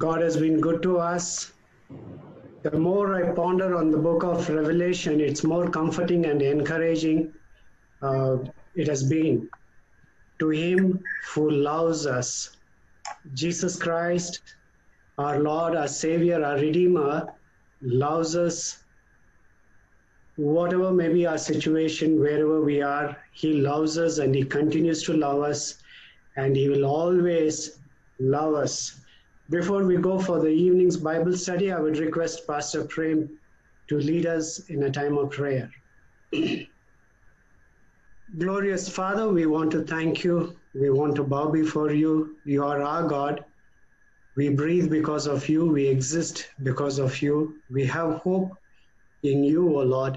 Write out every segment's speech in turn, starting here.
God has been good to us. The more I ponder on the book of Revelation, it's more comforting and encouraging uh, it has been. To Him who loves us, Jesus Christ, our Lord, our Savior, our Redeemer, loves us. Whatever may be our situation, wherever we are, He loves us and He continues to love us, and He will always love us. Before we go for the evening's Bible study, I would request Pastor Prem to lead us in a time of prayer. Glorious Father, we want to thank you. We want to bow before you. You are our God. We breathe because of you. We exist because of you. We have hope in you, O Lord.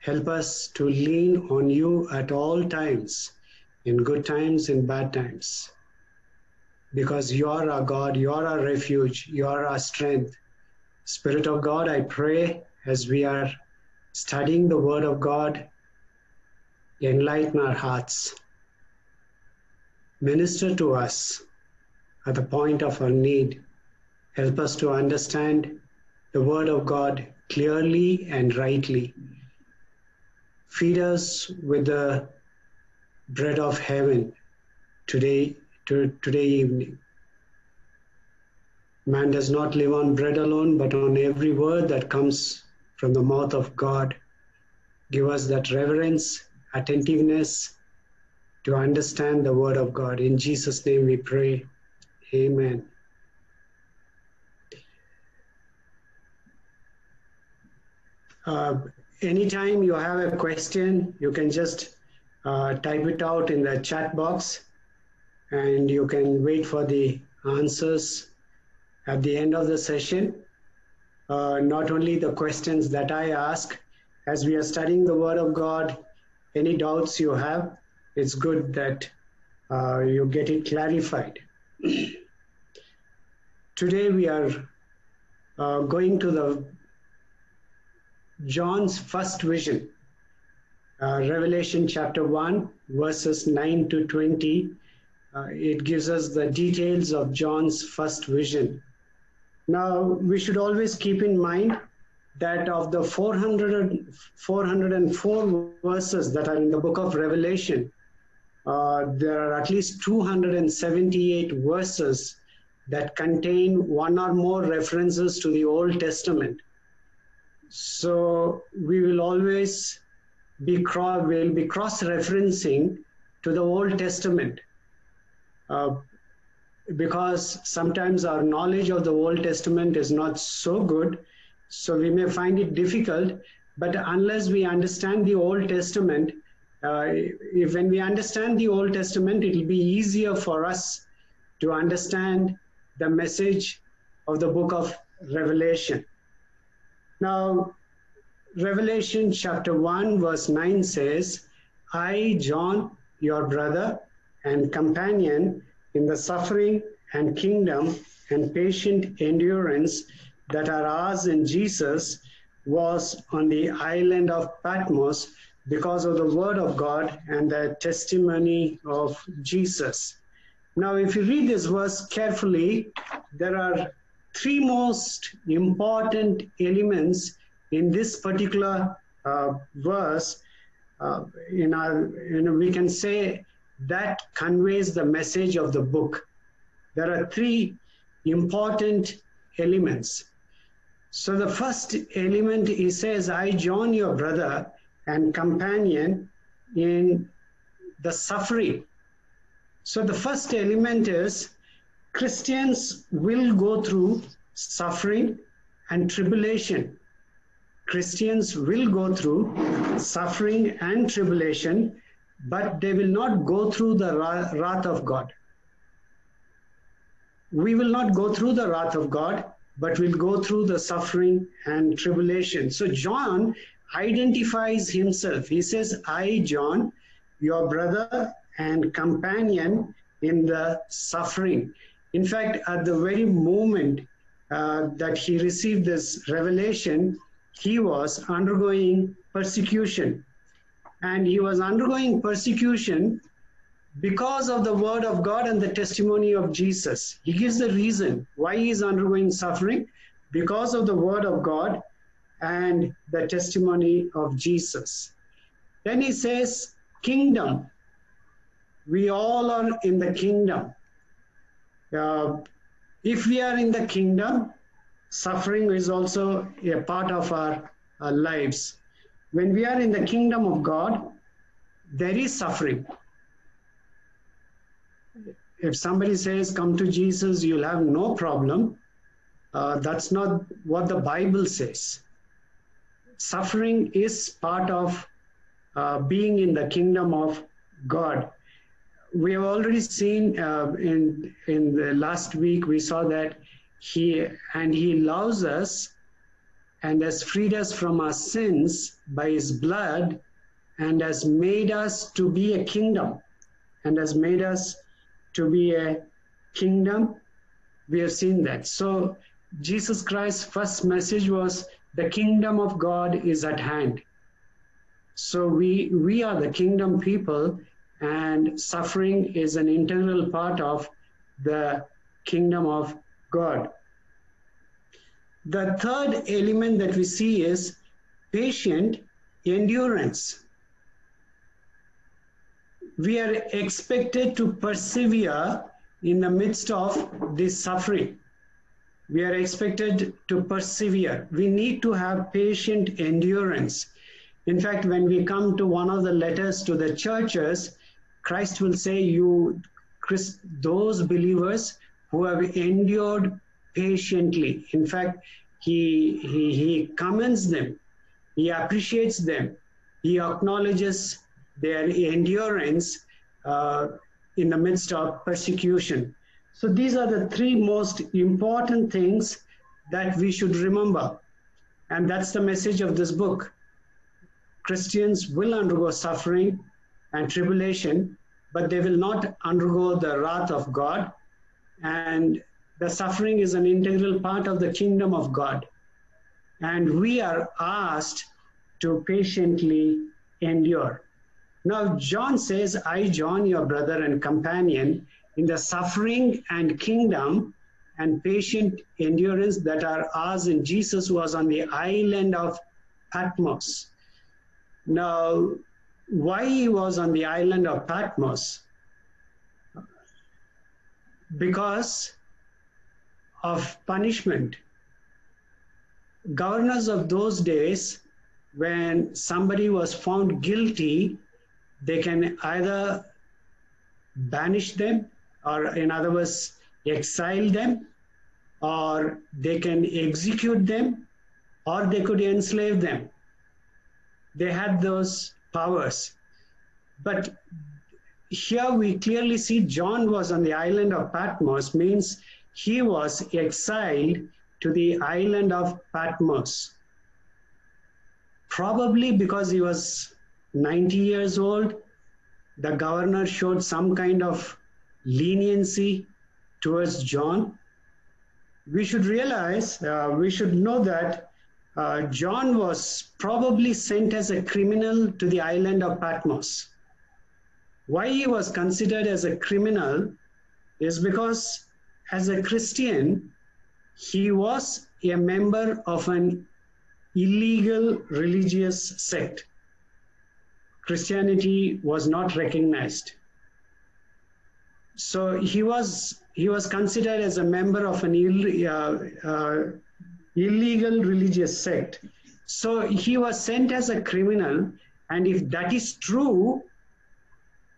Help us to lean on you at all times, in good times, in bad times because you are our God, you are our refuge, you are our strength. Spirit of God, I pray as we are studying the Word of God, enlighten our hearts, minister to us at the point of our need, help us to understand the Word of God clearly and rightly. Feed us with the bread of heaven today to today evening. Man does not live on bread alone, but on every word that comes from the mouth of God. Give us that reverence, attentiveness to understand the word of God. In Jesus' name we pray. Amen. Uh, anytime you have a question, you can just uh, type it out in the chat box and you can wait for the answers at the end of the session. Uh, not only the questions that I ask, as we are studying the Word of God, any doubts you have, it's good that uh, you get it clarified. Today we are uh, going to the John's first vision, uh, Revelation chapter 1, verses 9 to 20 uh, it gives us the details of John's first vision. Now, we should always keep in mind that of the 400, 404 verses that are in the book of Revelation, uh, there are at least 278 verses that contain one or more references to the Old Testament. So we will always be, will be cross-referencing to the Old Testament. Uh, because sometimes our knowledge of the Old Testament is not so good, so we may find it difficult. But unless we understand the Old Testament, uh, if when we understand the Old Testament, it will be easier for us to understand the message of the book of Revelation. Now, Revelation chapter 1, verse 9 says, I, John, your brother, and companion in the suffering and kingdom and patient endurance that are ours in Jesus was on the island of Patmos because of the word of God and the testimony of Jesus. Now, if you read this verse carefully, there are three most important elements in this particular uh, verse. Uh, in our, you know, we can say that conveys the message of the book. There are three important elements. So the first element he says, I, John your brother and companion in the suffering. So the first element is Christians will go through suffering and tribulation. Christians will go through suffering and tribulation but they will not go through the wrath of God. We will not go through the wrath of God, but we'll go through the suffering and tribulation. So John identifies himself. He says, I, John, your brother and companion in the suffering. In fact, at the very moment uh, that he received this revelation, he was undergoing persecution and he was undergoing persecution because of the word of God and the testimony of Jesus. He gives the reason why he is undergoing suffering because of the word of God and the testimony of Jesus. Then he says, Kingdom. We all are in the kingdom. Uh, if we are in the kingdom, suffering is also a part of our, our lives. When we are in the kingdom of God, there is suffering. If somebody says, Come to Jesus, you'll have no problem, uh, that's not what the Bible says. Suffering is part of uh, being in the kingdom of God. We have already seen uh, in in the last week we saw that he and he loves us and has freed us from our sins by his blood and has made us to be a kingdom and has made us to be a kingdom. We have seen that. So Jesus Christ's first message was the kingdom of God is at hand. So we we are the kingdom people and suffering is an integral part of the kingdom of God. The third element that we see is patient endurance. We are expected to persevere in the midst of this suffering. We are expected to persevere. We need to have patient endurance. In fact, when we come to one of the letters to the churches, Christ will say, You, those believers who have endured patiently. In fact, he, he, he commends them, he appreciates them, he acknowledges their endurance uh, in the midst of persecution. So these are the three most important things that we should remember. And that's the message of this book. Christians will undergo suffering and tribulation, but they will not undergo the wrath of God. And the suffering is an integral part of the kingdom of God. And we are asked to patiently endure. Now, John says, I, John, your brother and companion, in the suffering and kingdom and patient endurance that are ours in Jesus was on the island of Patmos. Now, why he was on the island of Patmos? Because of punishment. Governors of those days, when somebody was found guilty, they can either banish them, or in other words, exile them, or they can execute them, or they could enslave them. They had those powers. But here we clearly see John was on the island of Patmos, means he was exiled to the island of Patmos. Probably because he was 90 years old, the governor showed some kind of leniency towards John. We should realize, uh, we should know that uh, John was probably sent as a criminal to the island of Patmos. Why he was considered as a criminal is because as a Christian, he was a member of an illegal religious sect. Christianity was not recognized. So he was he was considered as a member of an Ill, uh, uh, illegal religious sect. So he was sent as a criminal, and if that is true,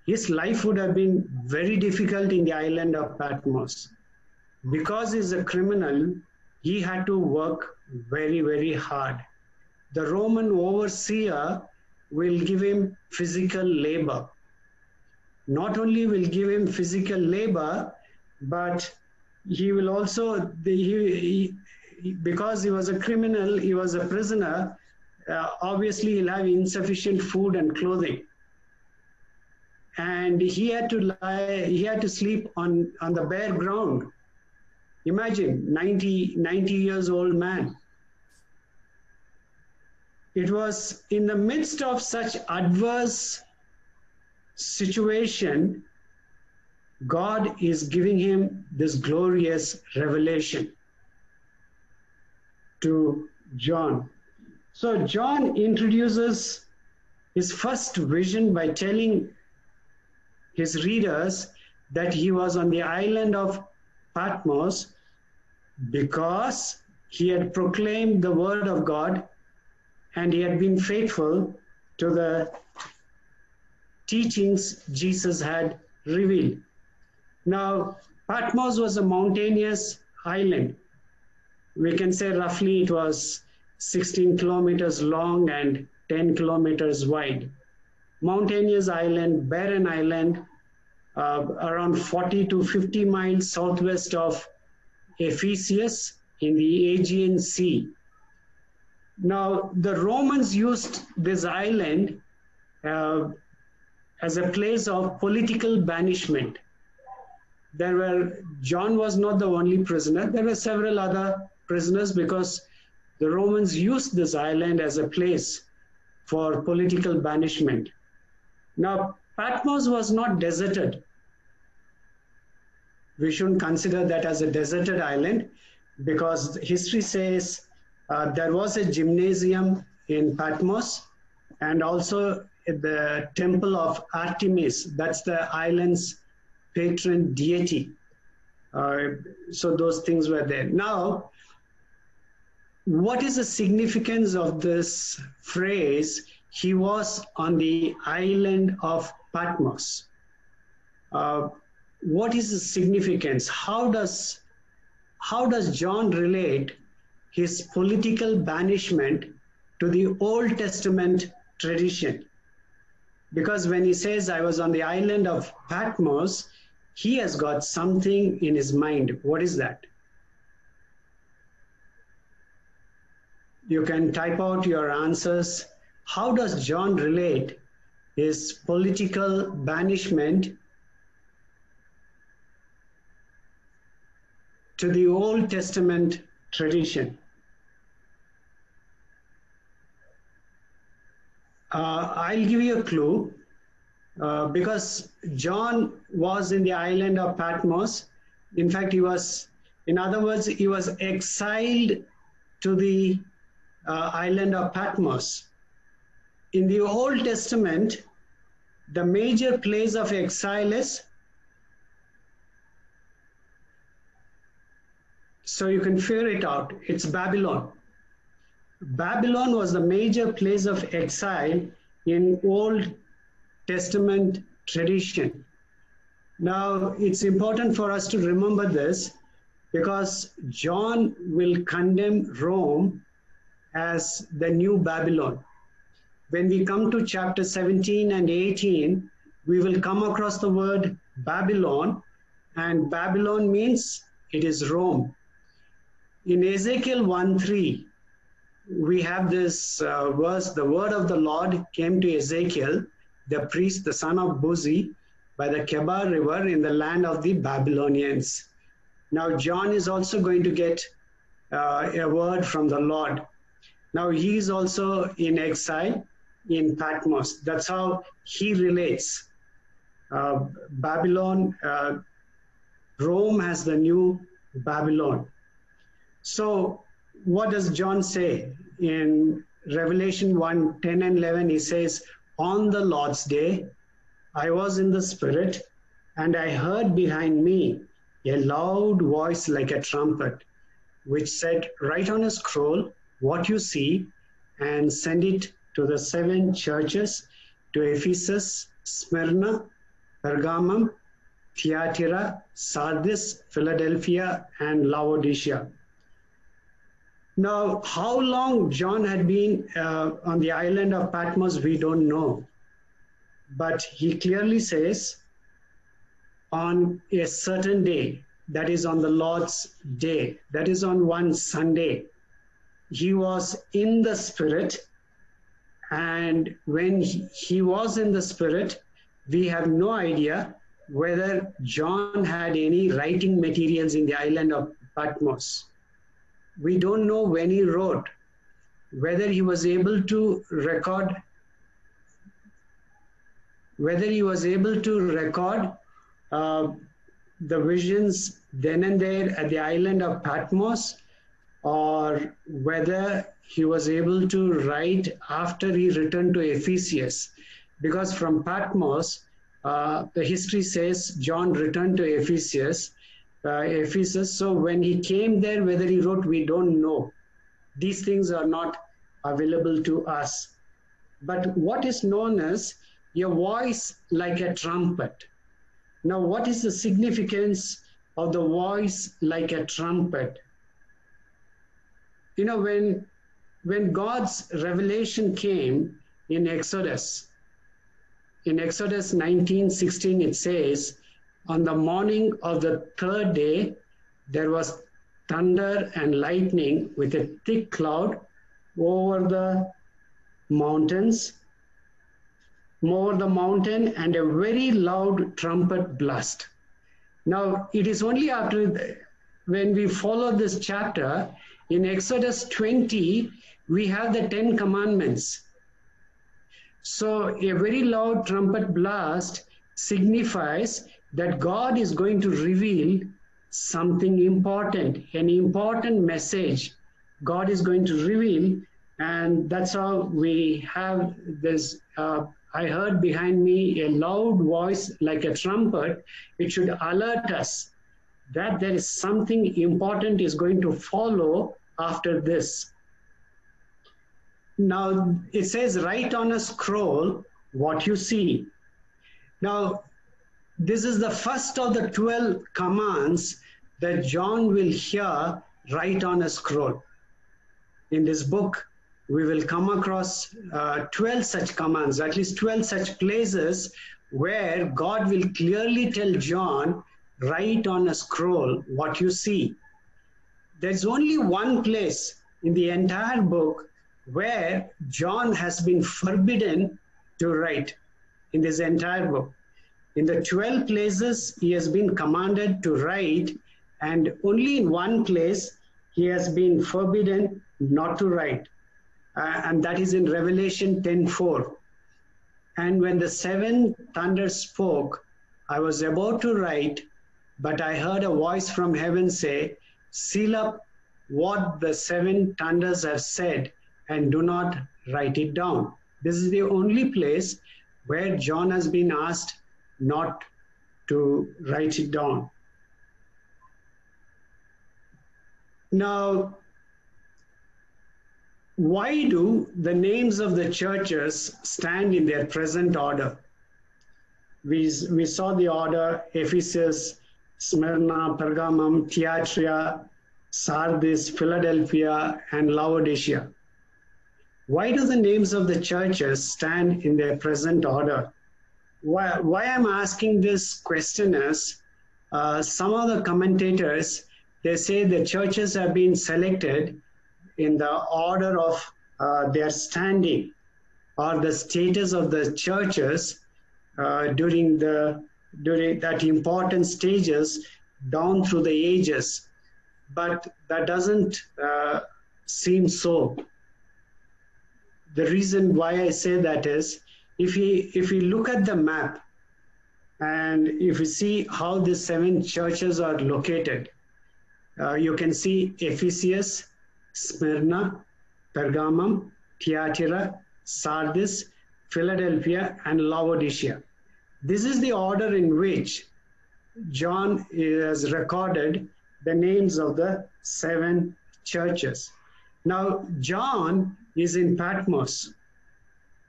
his life would have been very difficult in the island of Patmos because he's a criminal, he had to work very, very hard. The Roman overseer will give him physical labor. Not only will give him physical labor, but he will also, he, he, because he was a criminal, he was a prisoner, uh, obviously he'll have insufficient food and clothing. And he had to lie, he had to sleep on, on the bare ground Imagine 90, 90 years old man. It was in the midst of such adverse situation God is giving him this glorious revelation to John. So, John introduces his first vision by telling his readers that he was on the island of Patmos because he had proclaimed the word of God and he had been faithful to the teachings Jesus had revealed. Now, Patmos was a mountainous island. We can say roughly it was 16 kilometers long and 10 kilometers wide. Mountainous island, barren island, uh, around 40 to 50 miles southwest of Ephesus in the Aegean Sea. Now, the Romans used this island uh, as a place of political banishment. There were, John was not the only prisoner, there were several other prisoners because the Romans used this island as a place for political banishment. Now, Patmos was not deserted. We shouldn't consider that as a deserted island because history says uh, there was a gymnasium in Patmos and also the temple of Artemis, that's the island's patron deity. Uh, so those things were there. Now, what is the significance of this phrase? He was on the island of Patmos. Uh, what is the significance? How does how does John relate his political banishment to the Old Testament tradition? Because when he says, I was on the island of Patmos, he has got something in his mind. What is that? You can type out your answers. How does John relate his political banishment to the Old Testament tradition? Uh, I'll give you a clue. Uh, because John was in the island of Patmos. In fact, he was, in other words, he was exiled to the uh, island of Patmos. In the Old Testament, the major place of exile is so you can figure it out it's babylon babylon was the major place of exile in old Testament tradition. Now, it's important for us to remember this because John will condemn Rome as the new Babylon. When we come to chapter 17 and 18, we will come across the word Babylon, and Babylon means it is Rome. In Ezekiel 1 3, we have this uh, verse the word of the Lord came to Ezekiel the priest, the son of Buzi, by the Kebar River in the land of the Babylonians. Now, John is also going to get uh, a word from the Lord. Now, he is also in exile in Patmos. That's how he relates. Uh, Babylon, uh, Rome has the new Babylon. So, what does John say in Revelation 1 10 and 11? He says, on the Lord's day, I was in the Spirit, and I heard behind me a loud voice like a trumpet, which said, Write on a scroll what you see and send it to the seven churches to Ephesus, Smyrna, Pergamum, Thyatira, Sardis, Philadelphia, and Laodicea. Now, how long John had been uh, on the island of Patmos, we don't know. But he clearly says, on a certain day, that is on the Lord's day, that is on one Sunday, he was in the Spirit. And when he, he was in the Spirit, we have no idea whether John had any writing materials in the island of Patmos we don't know when he wrote, whether he was able to record, whether he was able to record uh, the visions then and there at the island of Patmos, or whether he was able to write after he returned to Ephesus. Because from Patmos, uh, the history says John returned to Ephesus, uh, Ephesus. So when he came there, whether he wrote, we don't know. These things are not available to us. But what is known as your voice like a trumpet. Now, what is the significance of the voice like a trumpet? You know, when when God's revelation came in Exodus, in Exodus 19 16, it says, On the morning of the third day, there was thunder and lightning with a thick cloud over the mountains, over the mountain, and a very loud trumpet blast. Now, it is only after the, when we follow this chapter in Exodus 20, we have the Ten Commandments. So, a very loud trumpet blast signifies that God is going to reveal something important, an important message. God is going to reveal, and that's how we have this. Uh, I heard behind me a loud voice like a trumpet. It should alert us that there is something important is going to follow after this. Now it says, write on a scroll what you see. Now, this is the first of the 12 commands that John will hear write on a scroll. In this book, we will come across uh, 12 such commands, at least 12 such places where God will clearly tell John, write on a scroll what you see. There's only one place in the entire book where John has been forbidden to write in this entire book. In the 12 places, he has been commanded to write, and only in one place, he has been forbidden not to write. Uh, and that is in Revelation 10:4. And when the seven thunders spoke, I was about to write, but I heard a voice from heaven say, Seal up what the seven thunders have said and do not write it down. This is the only place where John has been asked not to write it down. Now, why do the names of the churches stand in their present order? We, we saw the order Ephesus, Smyrna, Pergamum, Thyatira, Sardis, Philadelphia, and Laodicea. Why do the names of the churches stand in their present order? Why, why I'm asking this question is uh, some of the commentators they say the churches have been selected in the order of uh, their standing or the status of the churches uh, during the during that important stages down through the ages. But that doesn't uh, seem so. The reason why I say that is if we if we look at the map and if we see how the seven churches are located, uh, you can see Ephesus, Smyrna, Pergamum, Thyatira, Sardis, Philadelphia, and Laodicea. This is the order in which John has recorded the names of the seven churches. Now, John is in Patmos.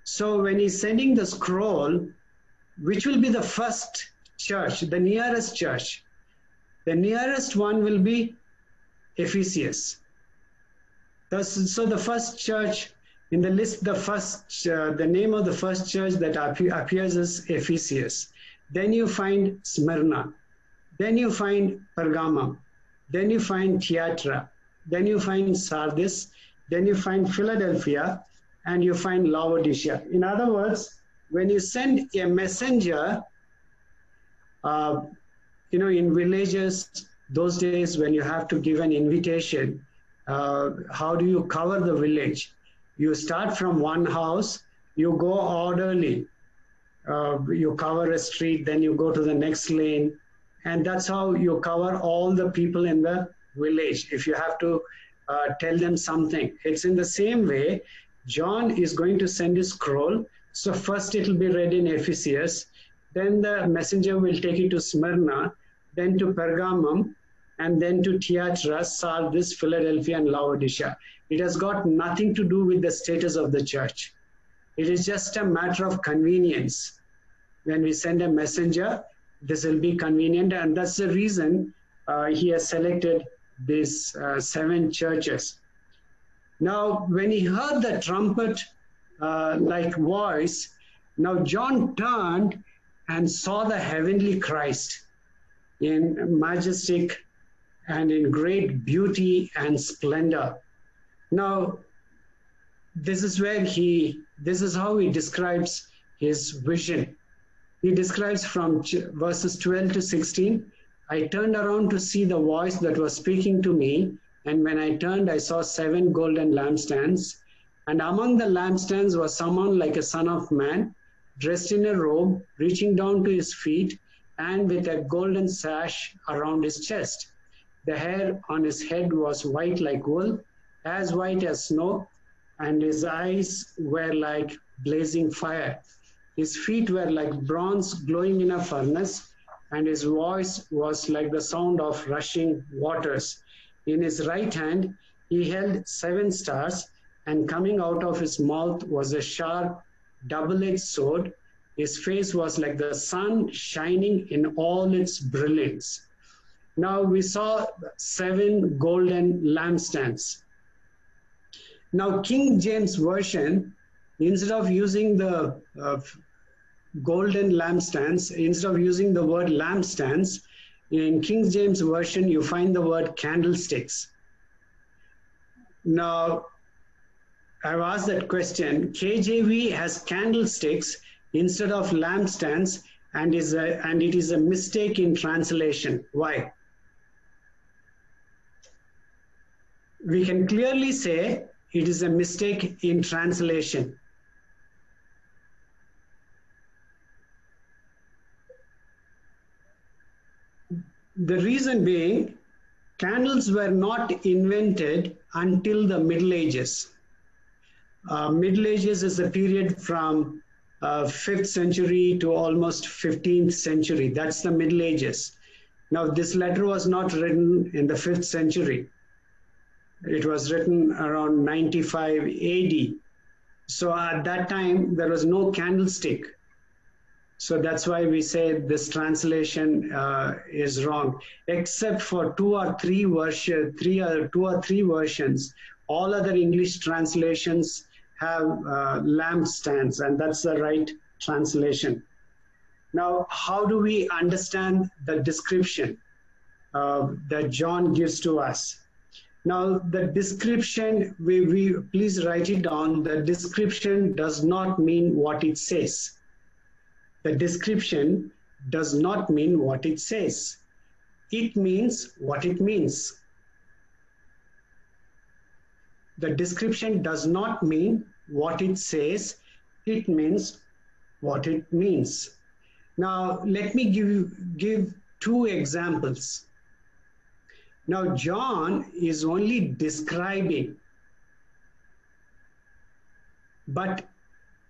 So when he's sending the scroll, which will be the first church, the nearest church, the nearest one will be Ephesus. So the first church in the list, the first, uh, the name of the first church that appears is Ephesus. Then you find Smyrna. Then you find Pergamum. Then you find Thyatira. Then you find Sardis. Then you find Philadelphia and you find Laodicea. In other words, when you send a messenger, uh, you know, in villages, those days when you have to give an invitation, uh, how do you cover the village? You start from one house, you go orderly. Uh, you cover a street, then you go to the next lane, and that's how you cover all the people in the village if you have to uh, tell them something it's in the same way john is going to send his scroll so first it will be read in ephesus then the messenger will take it to smyrna then to pergamum and then to Thyatira, Sardis, Philadelphia, and Laodicea. It has got nothing to do with the status of the church. It is just a matter of convenience. When we send a messenger, this will be convenient, and that's the reason uh, he has selected these uh, seven churches. Now, when he heard the trumpet uh, like voice, now John turned and saw the heavenly Christ in majestic and in great beauty and splendor. Now, this is where he, this is how he describes his vision. He describes from verses 12 to 16 I turned around to see the voice that was speaking to me, and when I turned, I saw seven golden lampstands. And among the lampstands was someone like a son of man, dressed in a robe, reaching down to his feet, and with a golden sash around his chest. The hair on his head was white like wool, as white as snow, and his eyes were like blazing fire. His feet were like bronze glowing in a furnace, and his voice was like the sound of rushing waters. In his right hand, he held seven stars, and coming out of his mouth was a sharp, double edged sword. His face was like the sun shining in all its brilliance. Now we saw seven golden lampstands. Now King James Version, instead of using the uh, golden lampstands, instead of using the word lampstands, in King James Version you find the word candlesticks. Now I've asked that question. KJV has candlesticks instead of lampstands and is a, and it is a mistake in translation. Why? we can clearly say it is a mistake in translation. The reason being, candles were not invented until the Middle Ages. Uh, Middle Ages is a period from uh, 5th century to almost 15th century. That's the Middle Ages. Now, this letter was not written in the 5th century. It was written around 95 AD. So at that time, there was no candlestick. So that's why we say this translation uh, is wrong, except for two or three version, three or two or three versions. All other English translations have uh, lampstands, and that's the right translation. Now, how do we understand the description uh, that John gives to us? Now, the description, we, we please write it down. The description does not mean what it says. The description does not mean what it says. It means what it means. The description does not mean what it says. It means what it means. Now, let me give you give two examples. Now, John is only describing, but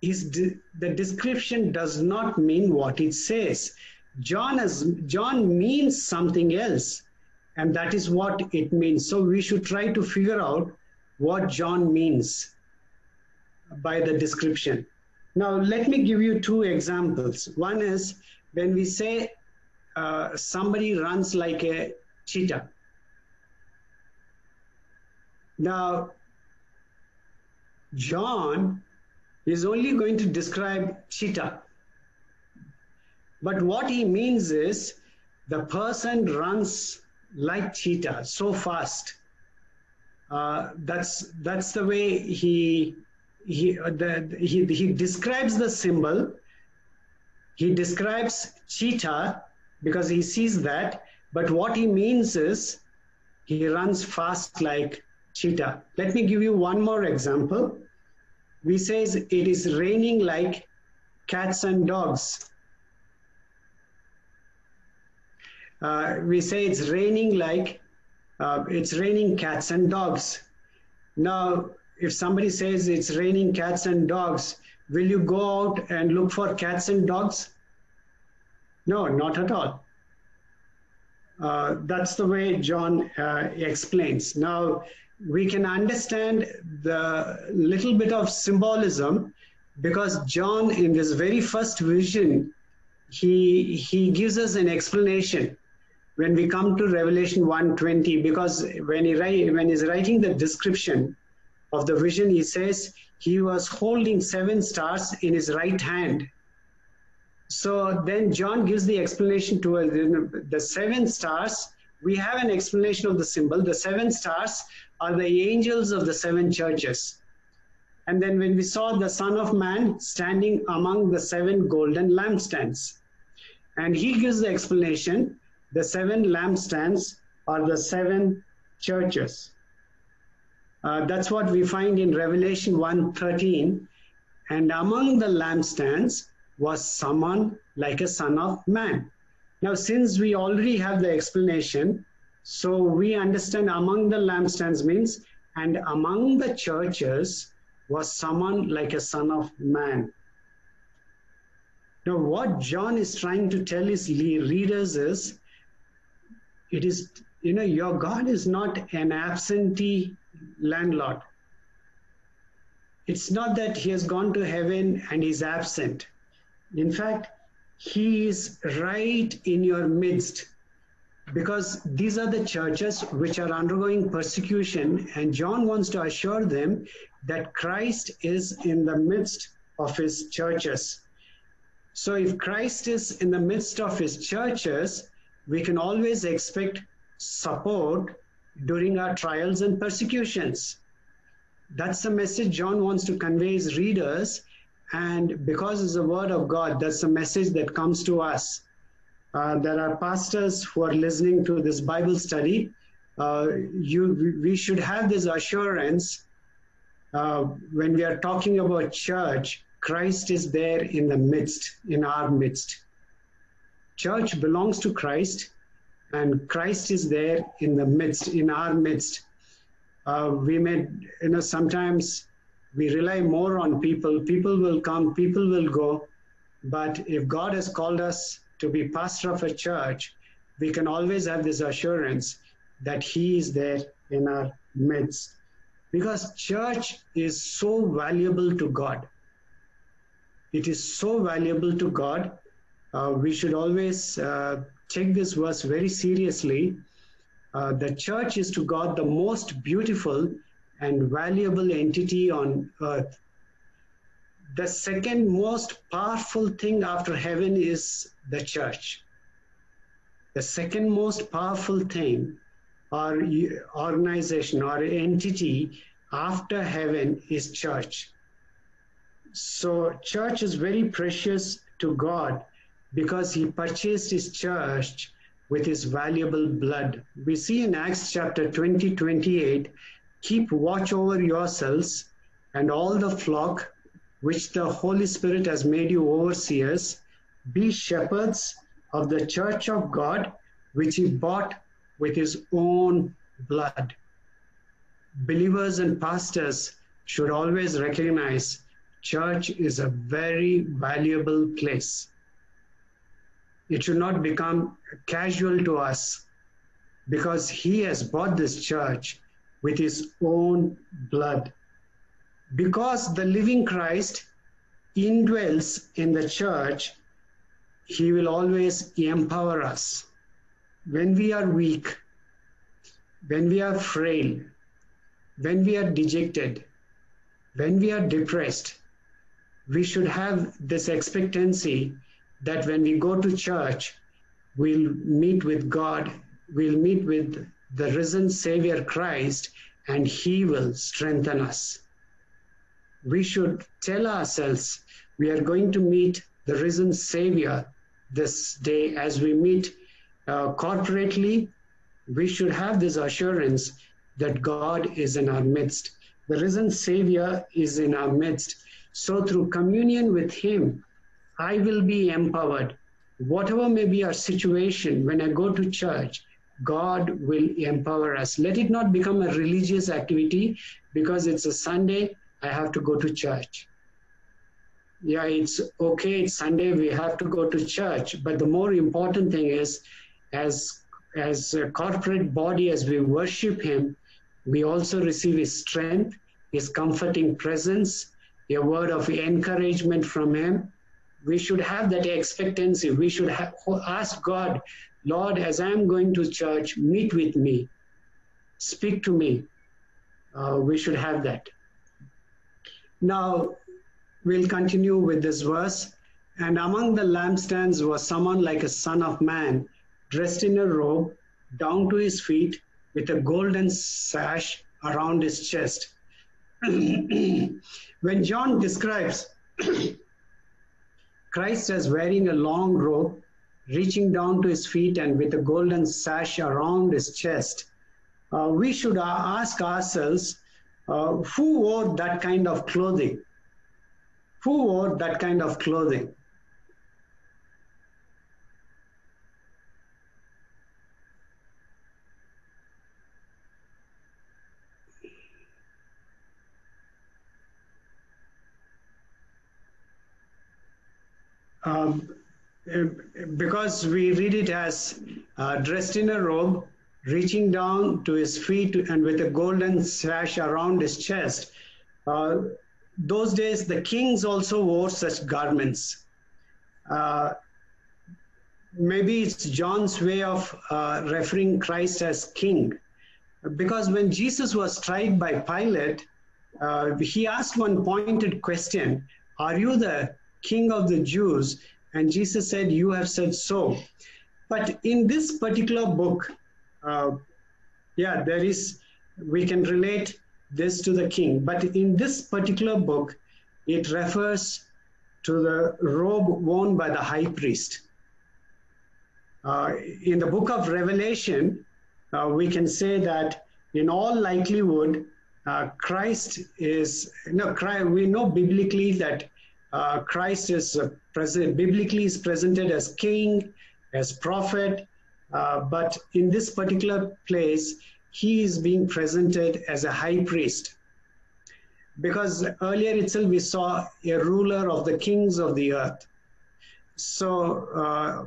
de the description does not mean what it says. John, John means something else, and that is what it means. So we should try to figure out what John means by the description. Now, let me give you two examples. One is when we say uh, somebody runs like a cheetah. Now, John is only going to describe cheetah. But what he means is the person runs like cheetah so fast. Uh, that's that's the way he he, uh, the, he he describes the symbol. He describes cheetah because he sees that. But what he means is he runs fast like cheetah. Let me give you one more example. We says it is raining like cats and dogs. uh, we say it's raining like uh, it's raining cats and dogs. Now, if somebody says it's raining cats and dogs, will you go out and look for cats and dogs? No, not at all. Uh, that's the way John uh, explains. Now, we can understand the little bit of symbolism because John, in this very first vision, he, he gives us an explanation when we come to Revelation 1:20, because when he when he's writing the description of the vision, he says he was holding seven stars in his right hand so then John gives the explanation to us. The seven stars, we have an explanation of the symbol. The seven stars are the angels of the seven churches. And then when we saw the Son of Man standing among the seven golden lampstands, and he gives the explanation the seven lampstands are the seven churches. Uh, that's what we find in Revelation 1:13. And among the lampstands, was someone like a son of man. Now, since we already have the explanation, so we understand among the lampstands means, and among the churches was someone like a son of man. Now, what John is trying to tell his readers is, it is, you know, your God is not an absentee landlord. It's not that he has gone to heaven and he's absent. In fact, he is right in your midst because these are the churches which are undergoing persecution, and John wants to assure them that Christ is in the midst of his churches. So, if Christ is in the midst of his churches, we can always expect support during our trials and persecutions. That's the message John wants to convey his readers and because it's the word of God, that's the message that comes to us. Uh, there are pastors who are listening to this Bible study. Uh, you, we should have this assurance uh, when we are talking about church, Christ is there in the midst, in our midst. Church belongs to Christ, and Christ is there in the midst, in our midst. Uh, we may, you know, sometimes we rely more on people. People will come, people will go. But if God has called us to be pastor of a church, we can always have this assurance that He is there in our midst. Because church is so valuable to God. It is so valuable to God. Uh, we should always uh, take this verse very seriously. Uh, the church is to God the most beautiful and valuable entity on earth. The second most powerful thing after heaven is the church. The second most powerful thing or organization or entity after heaven is church. So church is very precious to God because he purchased his church with his valuable blood. We see in Acts chapter 20, 28, Keep watch over yourselves and all the flock which the Holy Spirit has made you overseers. Be shepherds of the church of God, which he bought with his own blood. Believers and pastors should always recognize church is a very valuable place. It should not become casual to us because he has bought this church with his own blood. Because the living Christ indwells in the church, he will always empower us. When we are weak, when we are frail, when we are dejected, when we are depressed, we should have this expectancy that when we go to church, we'll meet with God, we'll meet with the risen Savior Christ, and He will strengthen us. We should tell ourselves we are going to meet the risen Savior this day as we meet uh, corporately. We should have this assurance that God is in our midst. The risen Savior is in our midst. So, through communion with Him, I will be empowered whatever may be our situation, when I go to church, God will empower us. Let it not become a religious activity because it's a Sunday, I have to go to church. Yeah, it's okay, it's Sunday, we have to go to church. But the more important thing is, as as a corporate body, as we worship Him, we also receive His strength, His comforting presence, a word of encouragement from Him. We should have that expectancy. We should ask God, Lord, as I'm going to church, meet with me, speak to me. Uh, we should have that. Now, we'll continue with this verse. And among the lampstands was someone like a son of man dressed in a robe down to his feet with a golden sash around his chest. when John describes Christ as wearing a long robe, reaching down to his feet and with a golden sash around his chest, uh, we should ask ourselves uh, who wore that kind of clothing? Who wore that kind of clothing? um, because we read it as uh, dressed in a robe, reaching down to his feet and with a golden sash around his chest. Uh, those days, the kings also wore such garments. Uh, maybe it's John's way of uh, referring Christ as king. Because when Jesus was tried by Pilate, uh, he asked one pointed question Are you the King of the Jews. And Jesus said, You have said so. But in this particular book, uh, yeah, there is, we can relate this to the king. But in this particular book, it refers to the robe worn by the high priest. Uh, in the book of Revelation, uh, we can say that in all likelihood, uh, Christ is, know, Christ, we know biblically that uh, Christ is uh, present, biblically is presented as king, as prophet, uh, but in this particular place, he is being presented as a high priest. Because earlier itself we saw a ruler of the kings of the earth. So uh,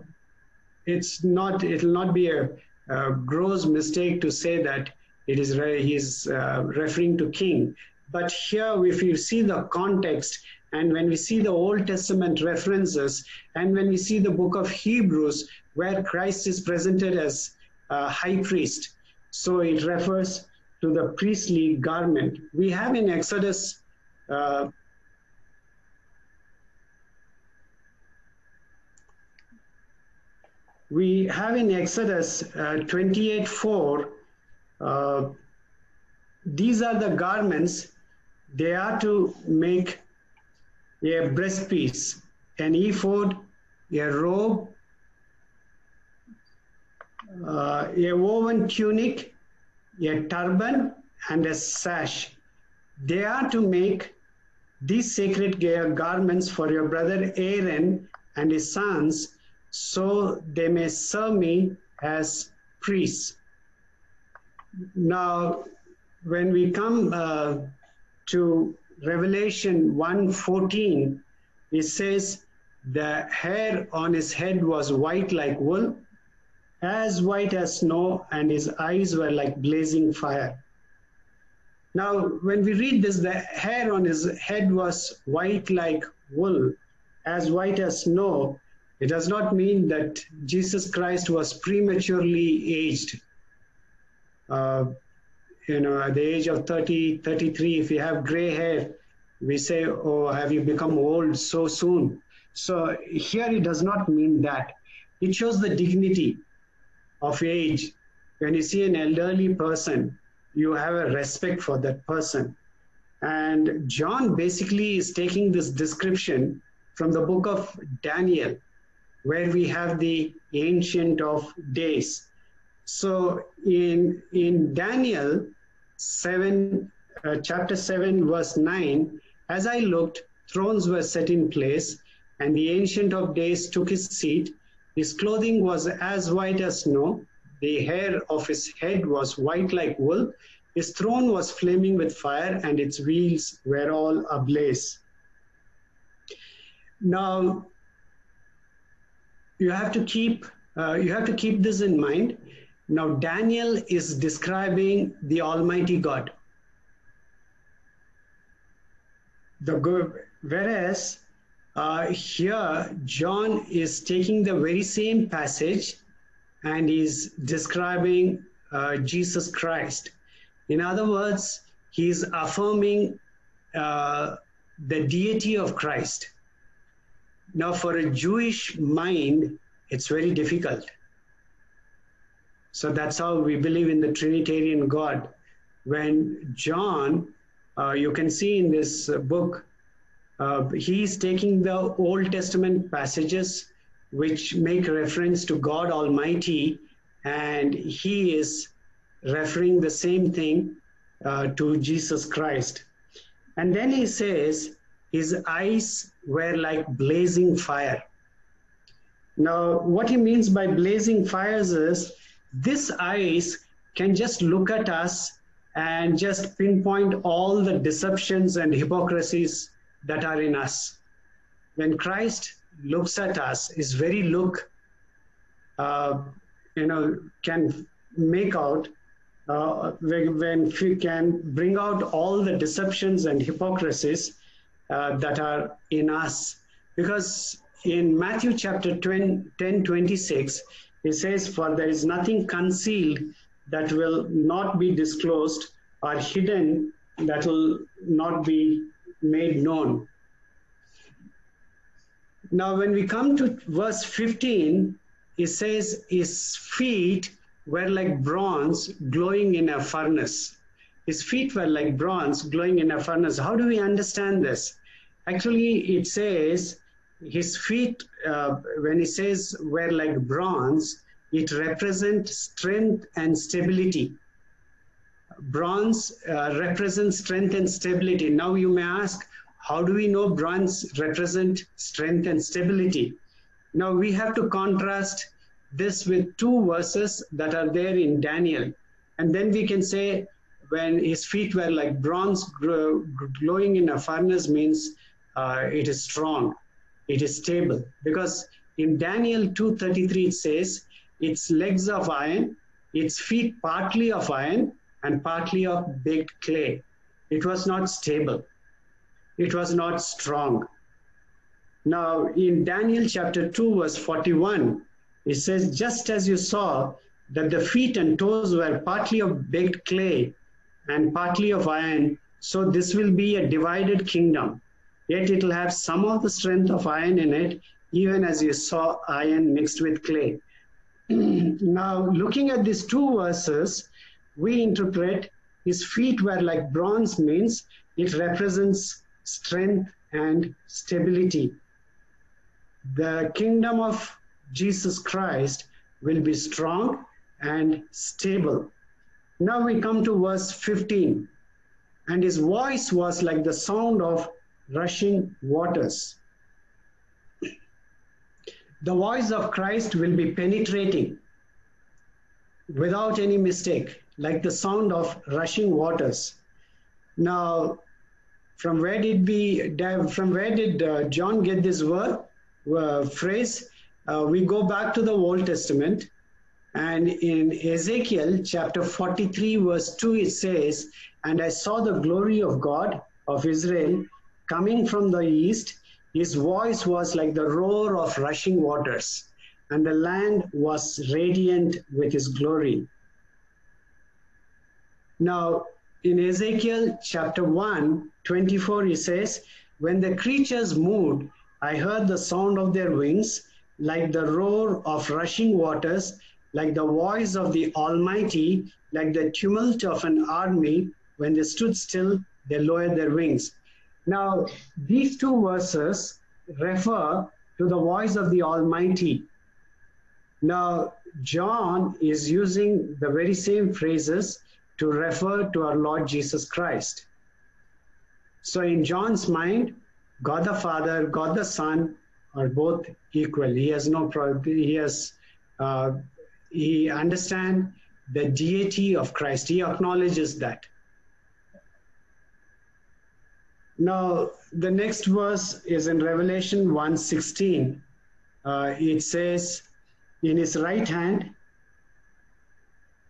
it's not, it'll not be a, a, gross mistake to say that it is he's uh, referring to king. But here, if you see the context, and when we see the Old Testament references, and when we see the book of Hebrews, where Christ is presented as a high priest, so it refers to the priestly garment. We have in Exodus uh, we have in Exodus uh, 28 4, uh, these are the garments they are to make a breastpiece, an ephod, a robe, uh, a woven tunic, a turban, and a sash. They are to make these sacred garments for your brother Aaron and his sons, so they may serve me as priests. Now, when we come uh, to Revelation 1:14, it says, The hair on his head was white like wool, as white as snow, and his eyes were like blazing fire. Now, when we read this, the hair on his head was white like wool, as white as snow. It does not mean that Jesus Christ was prematurely aged. Uh, you know, at the age of 30, 33, if you have gray hair, we say, oh, have you become old so soon? So here it does not mean that. It shows the dignity of age. When you see an elderly person, you have a respect for that person. And John basically is taking this description from the book of Daniel, where we have the Ancient of Days. So in, in Daniel 7, uh, chapter 7, verse 9, as I looked, thrones were set in place, and the Ancient of Days took his seat. His clothing was as white as snow. The hair of his head was white like wool. His throne was flaming with fire, and its wheels were all ablaze. Now, you have to keep uh, you have to keep this in mind. Now, Daniel is describing the Almighty God. The whereas uh, here John is taking the very same passage and is describing uh, Jesus Christ. In other words, he is affirming uh, the deity of Christ. Now, for a Jewish mind, it's very difficult. So that's how we believe in the Trinitarian God. When John, uh, you can see in this book, uh, he's taking the Old Testament passages which make reference to God Almighty, and he is referring the same thing uh, to Jesus Christ. And then he says, his eyes were like blazing fire. Now, what he means by blazing fires is this eyes can just look at us and just pinpoint all the deceptions and hypocrisies that are in us. When Christ looks at us, his very look, uh, you know, can make out uh, when, when can bring out all the deceptions and hypocrisies uh, that are in us. Because in Matthew chapter 10, 10 26, it says, For there is nothing concealed that will not be disclosed or hidden that will not be made known. Now, when we come to verse 15, he says, His feet were like bronze glowing in a furnace. His feet were like bronze glowing in a furnace. How do we understand this? Actually, it says his feet, uh, when he says were like bronze, it represents strength and stability. Bronze uh, represents strength and stability. Now you may ask, how do we know bronze represent strength and stability? Now we have to contrast this with two verses that are there in Daniel. And then we can say when his feet were like bronze glowing in a furnace means uh, it is strong, it is stable. Because in Daniel 2.33 it says, its legs of iron, its feet partly of iron and partly of baked clay. It was not stable. It was not strong. Now in Daniel chapter 2 verse 41, it says, just as you saw that the feet and toes were partly of baked clay and partly of iron, so this will be a divided kingdom. Yet it will have some of the strength of iron in it, even as you saw iron mixed with clay. now, looking at these two verses, we interpret his feet were like bronze means it represents strength and stability. The kingdom of Jesus Christ will be strong and stable. Now we come to verse 15. And his voice was like the sound of rushing waters. The voice of Christ will be penetrating without any mistake, like the sound of rushing waters. Now, from where did we from where did uh, John get this word uh, phrase? Uh, we go back to the Old Testament, and in Ezekiel chapter 43, verse 2, it says, And I saw the glory of God of Israel coming from the east. His voice was like the roar of rushing waters, and the land was radiant with his glory. Now, in Ezekiel chapter 1, 24, he says, When the creatures moved, I heard the sound of their wings like the roar of rushing waters, like the voice of the Almighty, like the tumult of an army. When they stood still, they lowered their wings. Now, these two verses refer to the voice of the Almighty. Now, John is using the very same phrases to refer to our Lord Jesus Christ. So, in John's mind, God the Father, God the Son, are both equal. He has no problem. He has uh, he understand the deity of Christ. He acknowledges that. Now, the next verse is in Revelation 1:16. Uh, it says, "In his right hand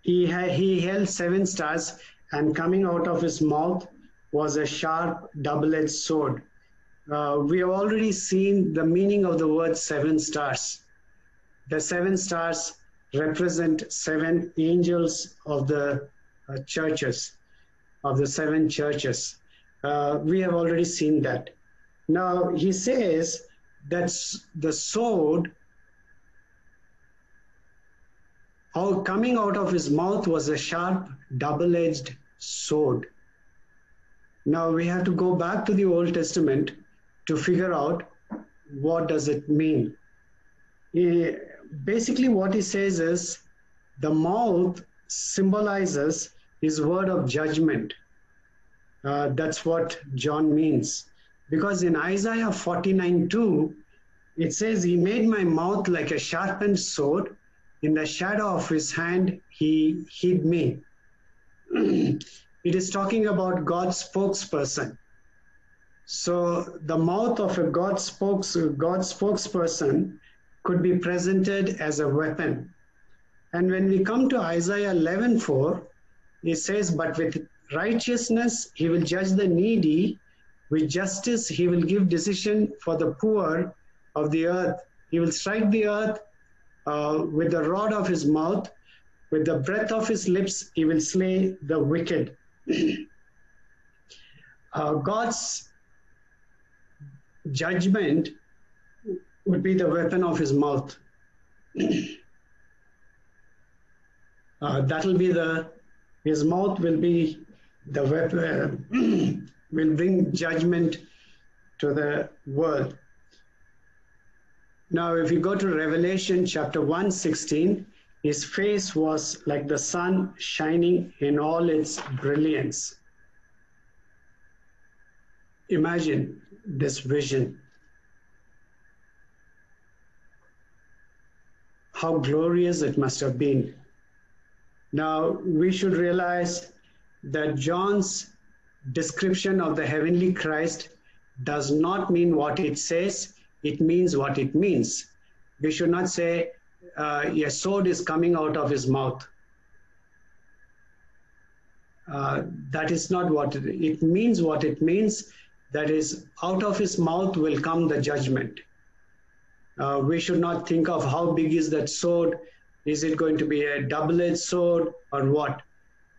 he, he held seven stars, and coming out of his mouth was a sharp, double-edged sword." Uh, we have already seen the meaning of the word seven stars. The seven stars represent seven angels of the uh, churches, of the seven churches. Uh, we have already seen that. Now he says that the sword, how coming out of his mouth was a sharp, double-edged sword. Now we have to go back to the Old Testament to figure out what does it mean. He, basically, what he says is the mouth symbolizes his word of judgment uh, that's what John means. Because in Isaiah 49 2, it says, He made my mouth like a sharpened sword. In the shadow of his hand, he hid me. it is talking about God's spokesperson. So the mouth of a God, spokes, God spokesperson could be presented as a weapon. And when we come to Isaiah 11:4, it says, But with righteousness he will judge the needy. With justice he will give decision for the poor of the earth. He will strike the earth uh, with the rod of his mouth. With the breath of his lips he will slay the wicked. Uh, god's judgment would be the weapon of his mouth. Uh, that will be the his mouth will be the web, will bring judgment to the world. Now, if you go to Revelation chapter 1 16, his face was like the sun shining in all its brilliance. Imagine this vision. How glorious it must have been. Now, we should realize that John's description of the heavenly Christ does not mean what it says, it means what it means. We should not say, uh, a sword is coming out of his mouth. Uh, that is not what it, it means. What it means that is, out of his mouth will come the judgment. Uh, we should not think of how big is that sword. Is it going to be a double-edged sword or what?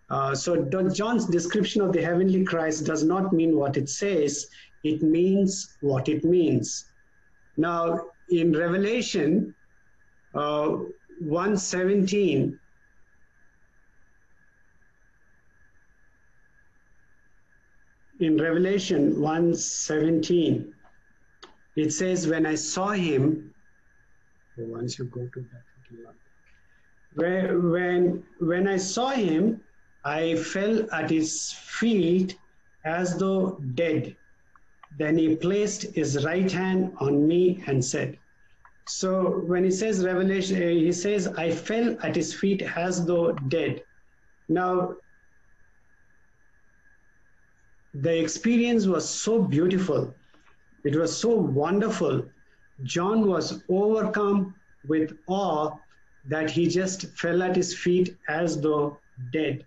Uh, so John's description of the heavenly Christ does not mean what it says, it means what it means. Now, in Revelation uh, 117, in Revelation 117, it says, When I saw him, once you go to that, when, when I saw him, I fell at his feet as though dead. Then he placed his right hand on me and said, So when he says Revelation, eh, he says, I fell at his feet as though dead. Now, the experience was so beautiful. It was so wonderful. John was overcome with awe that he just fell at his feet as though dead.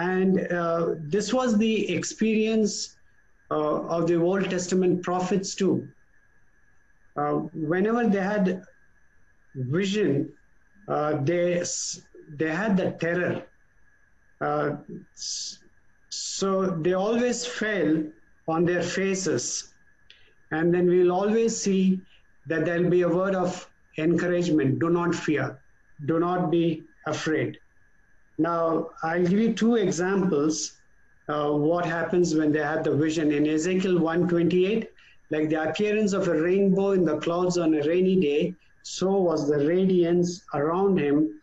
And uh, this was the experience uh, of the Old Testament prophets too. Uh, whenever they had vision, uh, they they had the terror. Uh, so they always fell on their faces, and then we'll always see that there'll be a word of encouragement. Do not fear. Do not be afraid. Now, I'll give you two examples uh, what happens when they have the vision. In Ezekiel 128, like the appearance of a rainbow in the clouds on a rainy day, so was the radiance around him.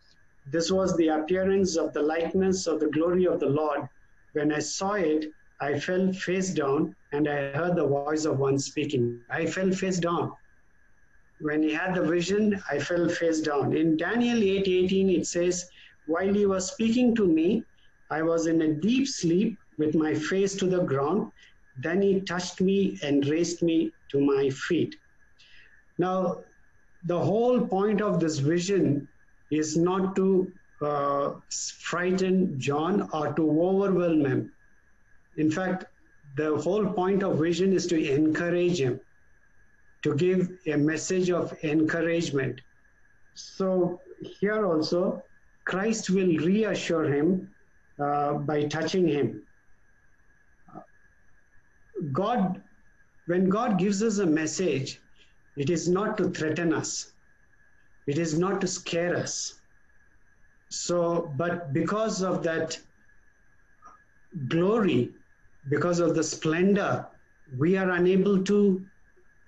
This was the appearance of the likeness of the glory of the Lord. When I saw it, I fell face down and I heard the voice of one speaking. I fell face down. when he had the vision, I fell face down. In Daniel 8:18, it says, While he was speaking to me, I was in a deep sleep with my face to the ground. Then he touched me and raised me to my feet. Now, the whole point of this vision is not to uh, frighten John or to overwhelm him. In fact, the whole point of vision is to encourage him, to give a message of encouragement. So, here also, Christ will reassure him uh, by touching him. God, when God gives us a message, it is not to threaten us, it is not to scare us. So, but because of that glory, because of the splendor, we are unable to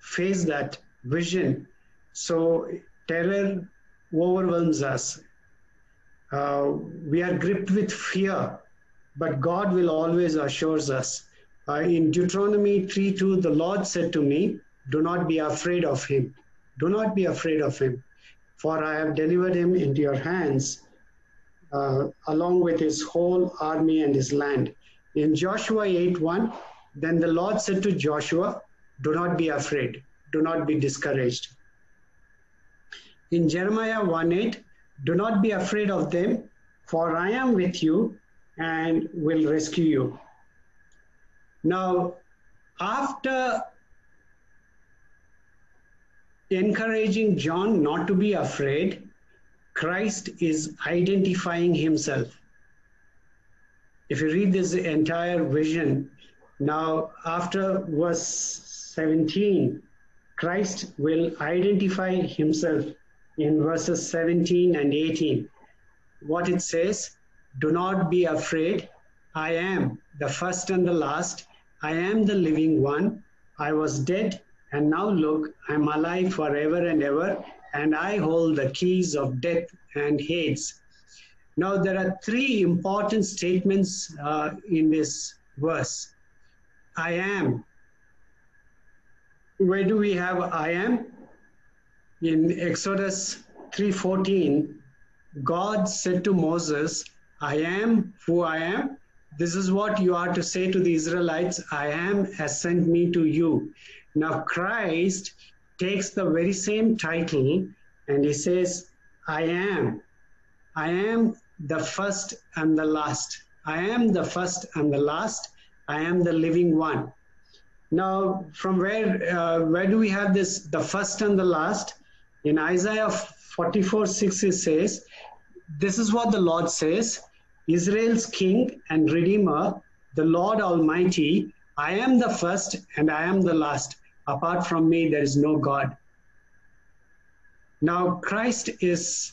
face that vision. So, terror overwhelms us. Uh, we are gripped with fear, but God will always assures us. Uh, in Deuteronomy 3 2, the Lord said to me, Do not be afraid of him. Do not be afraid of him, for I have delivered him into your hands, uh, along with his whole army and his land. In Joshua 8 1, then the Lord said to Joshua, Do not be afraid, do not be discouraged. In Jeremiah 1 8, do not be afraid of them, for I am with you and will rescue you. Now, after encouraging John not to be afraid, Christ is identifying himself. If you read this entire vision, now after verse 17, Christ will identify himself in verses 17 and 18. What it says, do not be afraid. I am the first and the last. I am the living one. I was dead, and now look, I'm alive forever and ever, and I hold the keys of death and Hades. Now, there are three important statements uh, in this verse. I am. Where do we have I am? In Exodus 3:14, God said to Moses, I am who I am. This is what you are to say to the Israelites I am has sent me to you. Now, Christ takes the very same title and he says, I am. I am the first and the last. I am the first and the last. I am the living one. Now, from where uh, where do we have this? The first and the last. In Isaiah 44 6, it says, This is what the Lord says Israel's King and Redeemer, the Lord Almighty, I am the first and I am the last. Apart from me, there is no God. Now, Christ is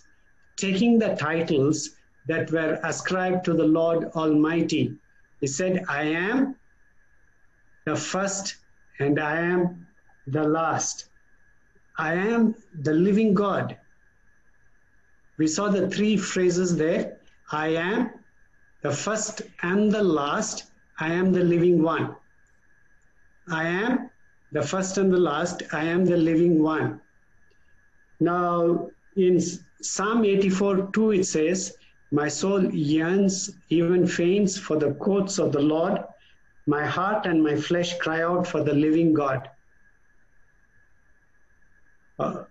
taking the titles that were ascribed to the Lord Almighty. He said, I am the first and I am the last. I am the living God. We saw the three phrases there I am the first and the last. I am the living one. I am the first and the last. I am the living one. Now, in Psalm 84 2, it says, My soul yearns, even faints for the courts of the Lord. My heart and my flesh cry out for the living God. Uh,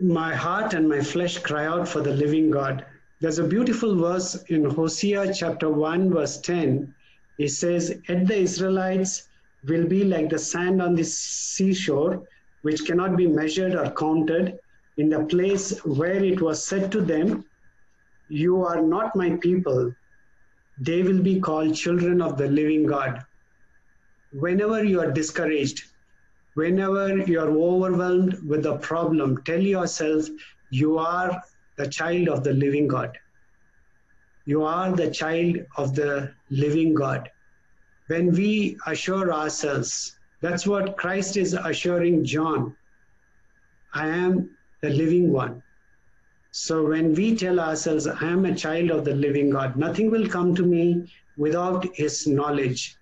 my heart and my flesh cry out for the living God. There's a beautiful verse in Hosea chapter 1, verse 10. It says, And the Israelites will be like the sand on the seashore, which cannot be measured or counted, in the place where it was said to them, You are not my people. They will be called children of the living God. Whenever you are discouraged, Whenever you are overwhelmed with a problem, tell yourself you are the child of the living God. You are the child of the living God. When we assure ourselves, that's what Christ is assuring John I am the living one. So when we tell ourselves, I am a child of the living God, nothing will come to me without his knowledge.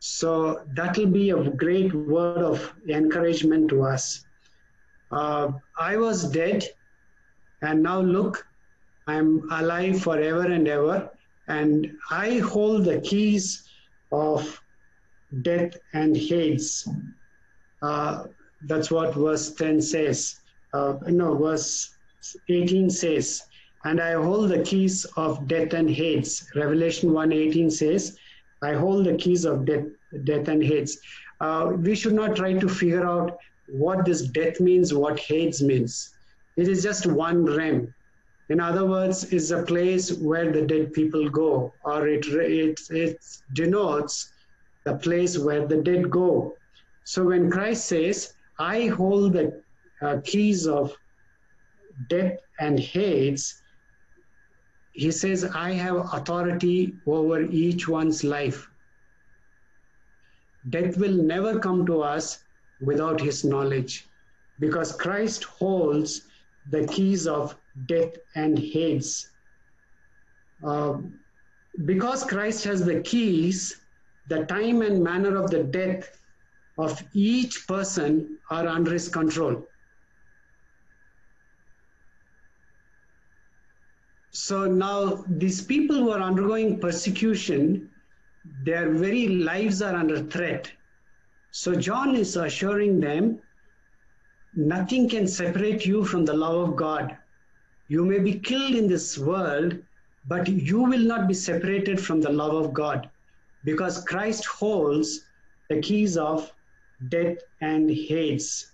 So that will be a great word of encouragement to us. uh, I was dead, and now look, I'm alive forever and ever, and I hold the keys of death and Hades. Uh, that's what verse 10 says. Uh, no, verse 18 says, and I hold the keys of death and Hades. Revelation 1:18 says, I hold the keys of death, death and Hades. Uh, we should not try to figure out what this death means, what Hades means. It is just one realm. In other words, is a place where the dead people go, or it, it, it denotes the place where the dead go. So when Christ says, I hold the uh, keys of death and Hades, he says, I have authority over each one's life. Death will never come to us without his knowledge because Christ holds the keys of death and Hades. Uh, because Christ has the keys, the time and manner of the death of each person are under his control. So now these people who are undergoing persecution, their very lives are under threat. So John is assuring them nothing can separate you from the love of God. You may be killed in this world, but you will not be separated from the love of God because Christ holds the keys of death and Hades.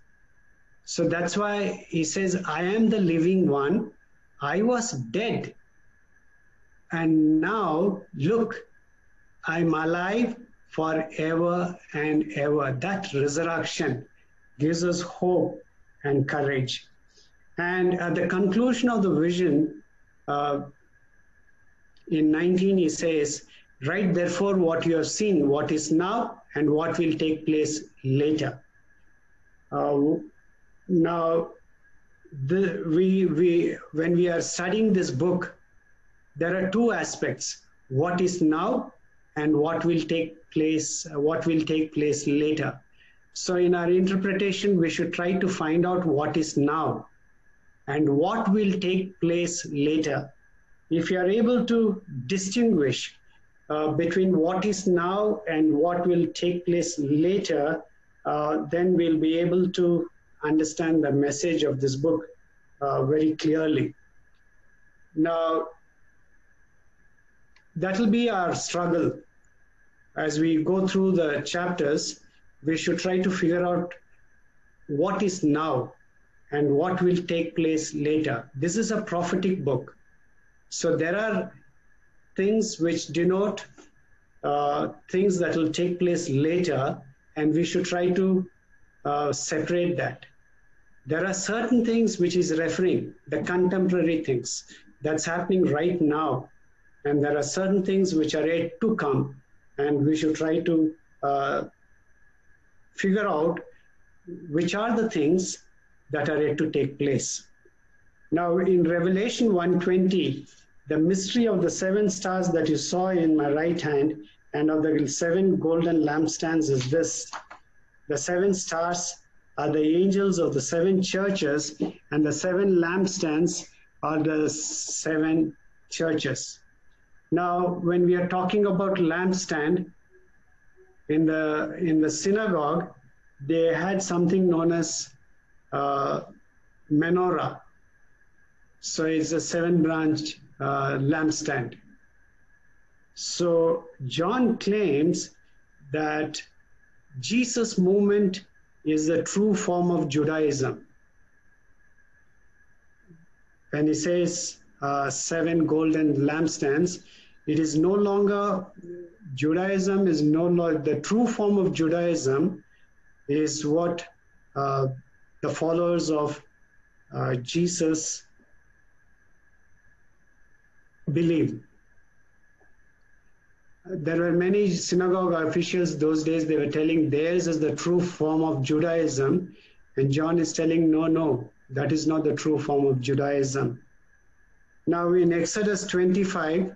So that's why he says, I am the living one. I was dead. And now, look, I'm alive forever and ever. That resurrection gives us hope and courage. And at the conclusion of the vision, uh, in 19, he says, Write therefore what you have seen, what is now, and what will take place later. Uh, now, the, we, we, when we are studying this book, there are two aspects what is now and what will take place, what will take place later. So, in our interpretation, we should try to find out what is now and what will take place later. If you are able to distinguish uh, between what is now and what will take place later, uh, then we'll be able to understand the message of this book uh, very clearly. Now, that will be our struggle. As we go through the chapters, we should try to figure out what is now and what will take place later. This is a prophetic book. So there are things which denote uh, things that will take place later, and we should try to uh, separate that. There are certain things which is referring, the contemporary things that's happening right now, and there are certain things which are yet to come, and we should try to uh, figure out which are the things that are yet to take place. Now, in Revelation 120, the mystery of the seven stars that you saw in my right hand and of the seven golden lampstands is this. The seven stars are the angels of the seven churches, and the seven lampstands are the seven churches. Now, when we are talking about lampstand, in the in the synagogue, they had something known as uh, menorah. So it's a seven-branched uh, lampstand. So John claims that Jesus' movement is the true form of Judaism. When he says uh, seven golden lampstands, it is no longer Judaism is no longer the true form of Judaism is what uh, the followers of uh, Jesus believe. There were many synagogue officials those days, they were telling theirs is the true form of Judaism. And John is telling, no, no, that is not the true form of Judaism. Now in Exodus 25,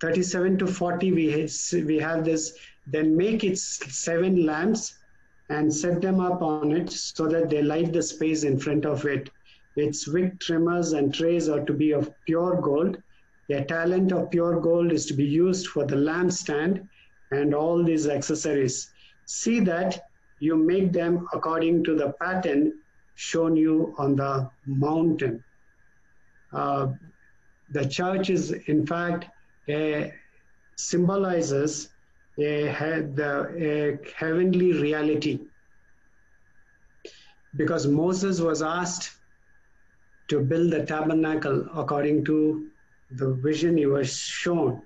37 to 40, we, we have this, then make its seven lamps and set them up on it so that they light the space in front of it. Its wick trimmers and trays are to be of pure gold. A talent of pure gold is to be used for the lampstand and all these accessories. See that you make them according to the pattern shown you on the mountain. Uh, the church is, in fact, a, symbolizes a, a heavenly reality. Because Moses was asked to build the tabernacle according to the vision he was shown.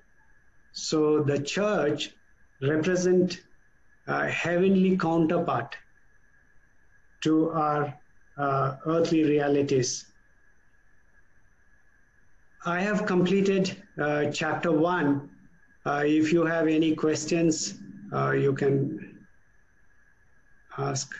So the church represent a heavenly counterpart to our uh, earthly realities. I have completed uh, chapter one. Uh, if you have any questions, uh, you can ask.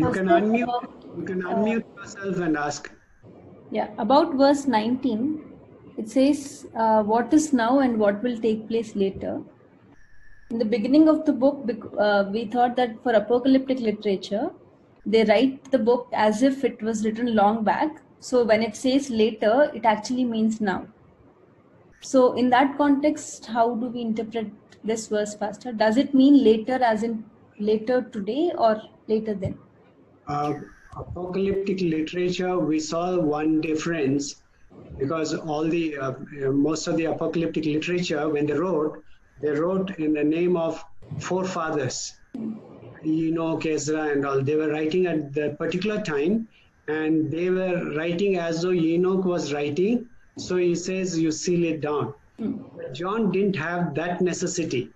You can unmute. You can unmute yourself and ask. Yeah, about verse 19, it says, uh, What is now and what will take place later. In the beginning of the book, uh, we thought that for apocalyptic literature, they write the book as if it was written long back. So when it says later, it actually means now. So, in that context, how do we interpret this verse, Pastor? Does it mean later, as in later today, or later then? Uh, apocalyptic literature, we saw one difference because all the uh, most of the apocalyptic literature, when they wrote, they wrote in the name of forefathers, Enoch, Ezra, and all. They were writing at the particular time, and they were writing as though Enoch was writing. So he says, "You seal it down." Hmm. John didn't have that necessity.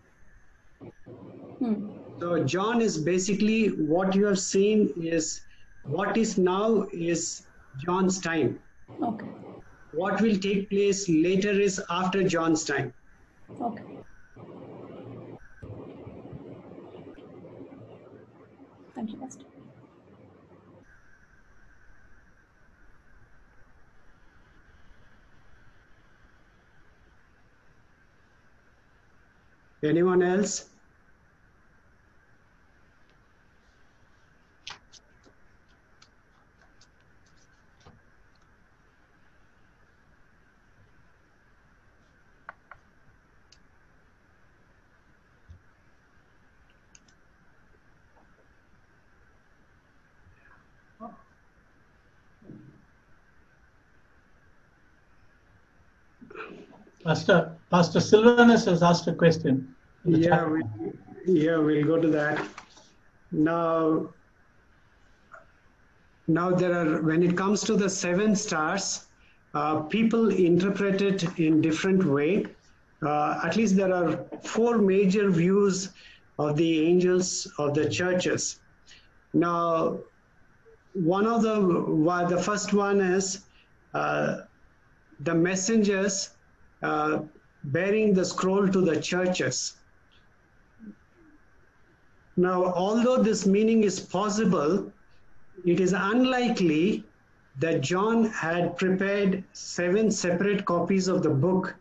Hmm. So John is basically what you have seen is what is now is John's time. Okay. What will take place later is after John's time. Okay. Thank you, Pastor. Anyone else? Pastor, Pastor Silvanus has asked a question. Yeah, we, yeah, we'll go to that. Now, now there are, when it comes to the seven stars, uh, people interpret it in different way. Uh, at least there are four major views of the angels of the churches. Now, one of the, the first one is uh, the messengers uh, bearing the scroll to the churches. Now, although this meaning is possible, it is unlikely that John had prepared seven separate copies of the book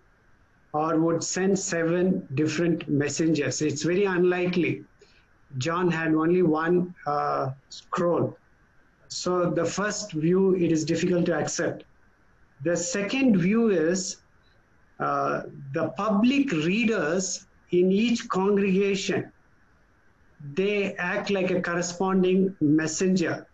or would send seven different messengers. It's very unlikely. John had only one uh, scroll. So the first view, it is difficult to accept. The second view is uh, the public readers in each congregation, they act like a corresponding messenger.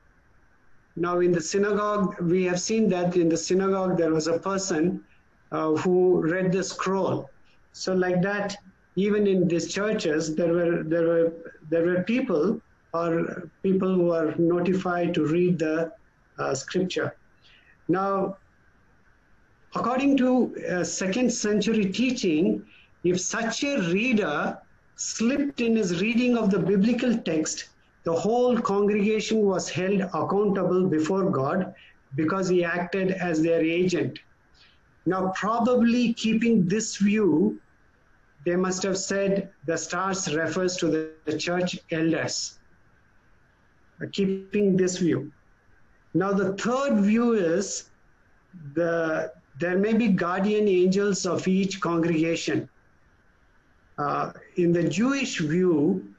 Now, in the synagogue, we have seen that in the synagogue there was a person uh, who read the scroll. So, like that, even in these churches, there were there were there were people or people who are notified to read the uh, scripture. Now, According to uh, second century teaching, if such a reader slipped in his reading of the biblical text, the whole congregation was held accountable before God because he acted as their agent. Now, probably keeping this view, they must have said the stars refers to the, the church elders, uh, keeping this view. Now, the third view is the there may be guardian angels of each congregation. Uh, in the Jewish view,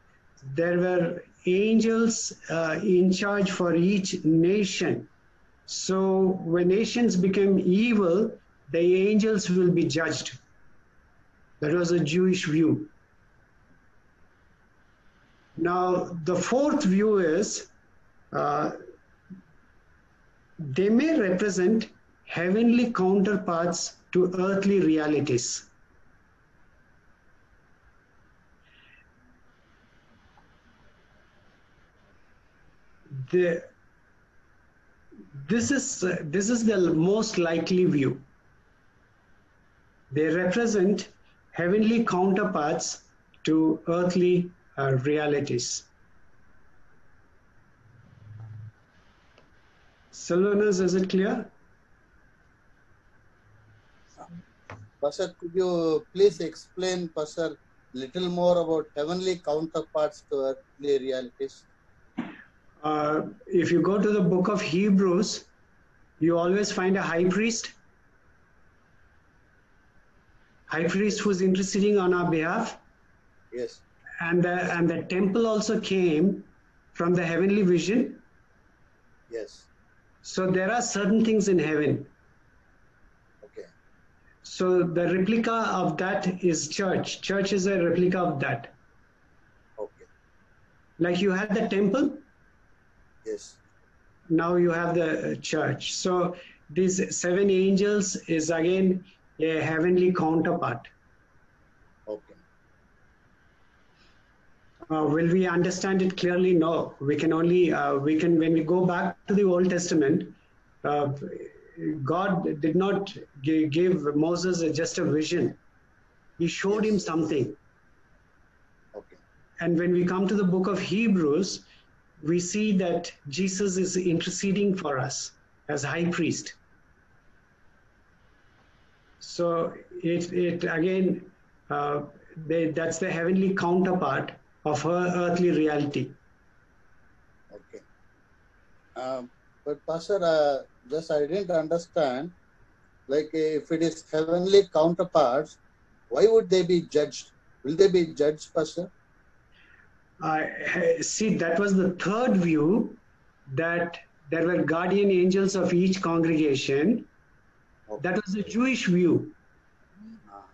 there were angels uh, in charge for each nation. So when nations became evil, the angels will be judged. That was a Jewish view. Now, the fourth view is uh, they may represent heavenly counterparts to earthly realities. The, this is uh, this is the most likely view. They represent heavenly counterparts to earthly uh, realities. Sylvanus, is it clear? Pastor, could you please explain, Pastor, little more about heavenly counterparts to earthly realities? Uh, if you go to the book of Hebrews, you always find a high priest. High priest who's interceding on our behalf. Yes. And the, and the temple also came from the heavenly vision. Yes. So there are certain things in heaven. So the replica of that is church. Church is a replica of that. Okay. Like you had the temple, Yes. now you have the church. So these seven angels is again a heavenly counterpart. Okay. Uh, will we understand it clearly? No. We can only uh, we can when we go back to the Old Testament. Uh, God did not give Moses just a vision. He showed him something. Okay. And when we come to the book of Hebrews, we see that Jesus is interceding for us as high priest. So it, it again, uh, they, that's the heavenly counterpart of her earthly reality. Okay. Um, but Pastor, uh, just I didn't understand. Like, if it is heavenly counterparts, why would they be judged? Will they be judged, Pastor? Uh, see, that was the third view that there were guardian angels of each congregation. Okay. That was the Jewish view. Ah,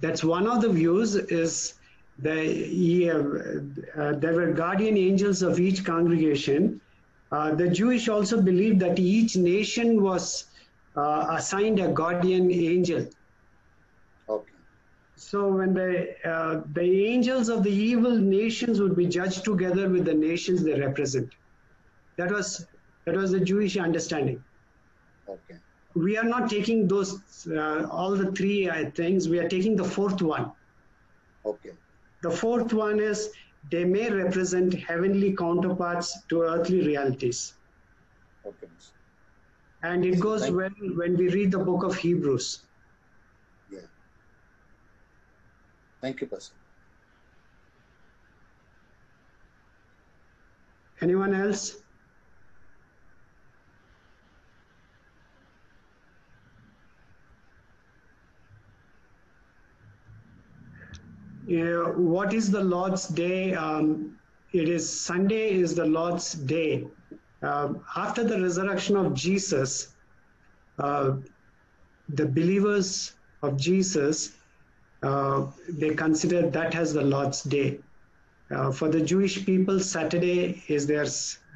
That's one of the views is the uh, uh, there were guardian angels of each congregation. Uh, the Jewish also believed that each nation was uh, assigned a guardian angel. okay. So when the uh, the angels of the evil nations would be judged together with the nations they represent, that was that was the Jewish understanding. Okay. We are not taking those uh, all the three uh, things. We are taking the fourth one. Okay. The fourth one is they may represent heavenly counterparts to earthly realities, Okay. and it goes Thank- well when we read the book of Hebrews. Yeah. Thank you, Pastor. Anyone else? Yeah, what is the Lord's Day? Um, it is Sunday is the Lord's Day. Um, after the resurrection of Jesus, uh, the believers of Jesus, uh, they consider that as the Lord's Day. Uh, for the Jewish people, Saturday is their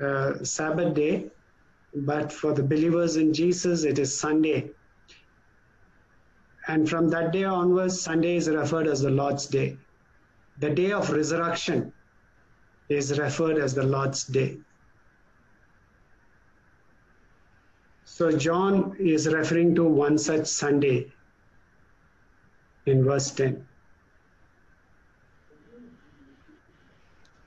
uh, Sabbath day, but for the believers in Jesus, it is Sunday. And from that day onwards, Sunday is referred as the Lord's Day. The day of resurrection is referred as the Lord's Day. So John is referring to one such Sunday in verse 10.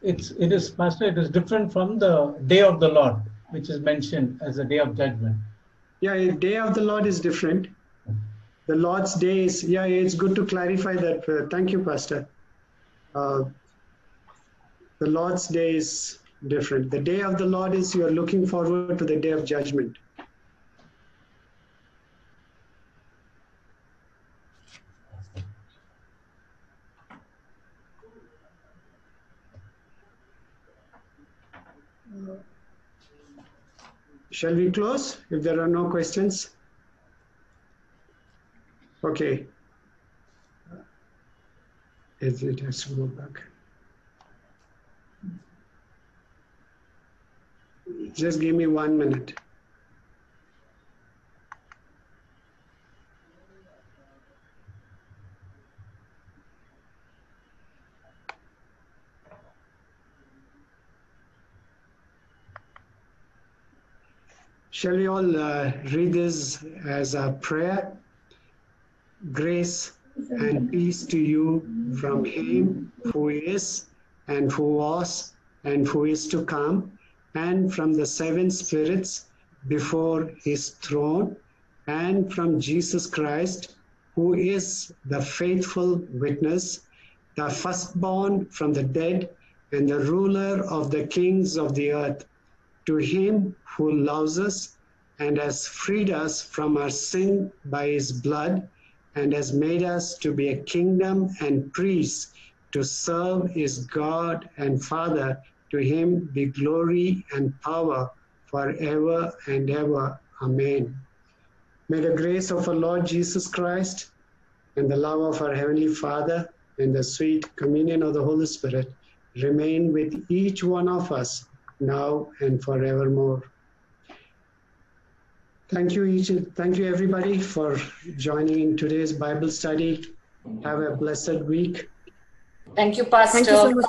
It's, it is, Pastor, it is different from the day of the Lord, which is mentioned as the day of judgment. Yeah, day of the Lord is different. The Lord's Day is, yeah, it's good to clarify that. Uh, thank you, Pastor. Uh, the Lord's Day is different. The day of the Lord is you are looking forward to the day of judgment. Shall we close if there are no questions? Okay. It, it has to go back. Just give me one minute. Shall we all uh, read this as a prayer? Grace and peace to you from Him who is, and who was, and who is to come, and from the seven spirits before His throne, and from Jesus Christ, who is the faithful witness, the firstborn from the dead, and the ruler of the kings of the earth. To him who loves us and has freed us from our sin by his blood and has made us to be a kingdom and priests to serve his God and Father. To him be glory and power forever and ever. Amen. May the grace of our Lord Jesus Christ and the love of our Heavenly Father and the sweet communion of the Holy Spirit remain with each one of us now and forevermore. Thank you each, thank you everybody for joining in today's Bible study. Have a blessed week. Thank you, Pastor. Thank you so much.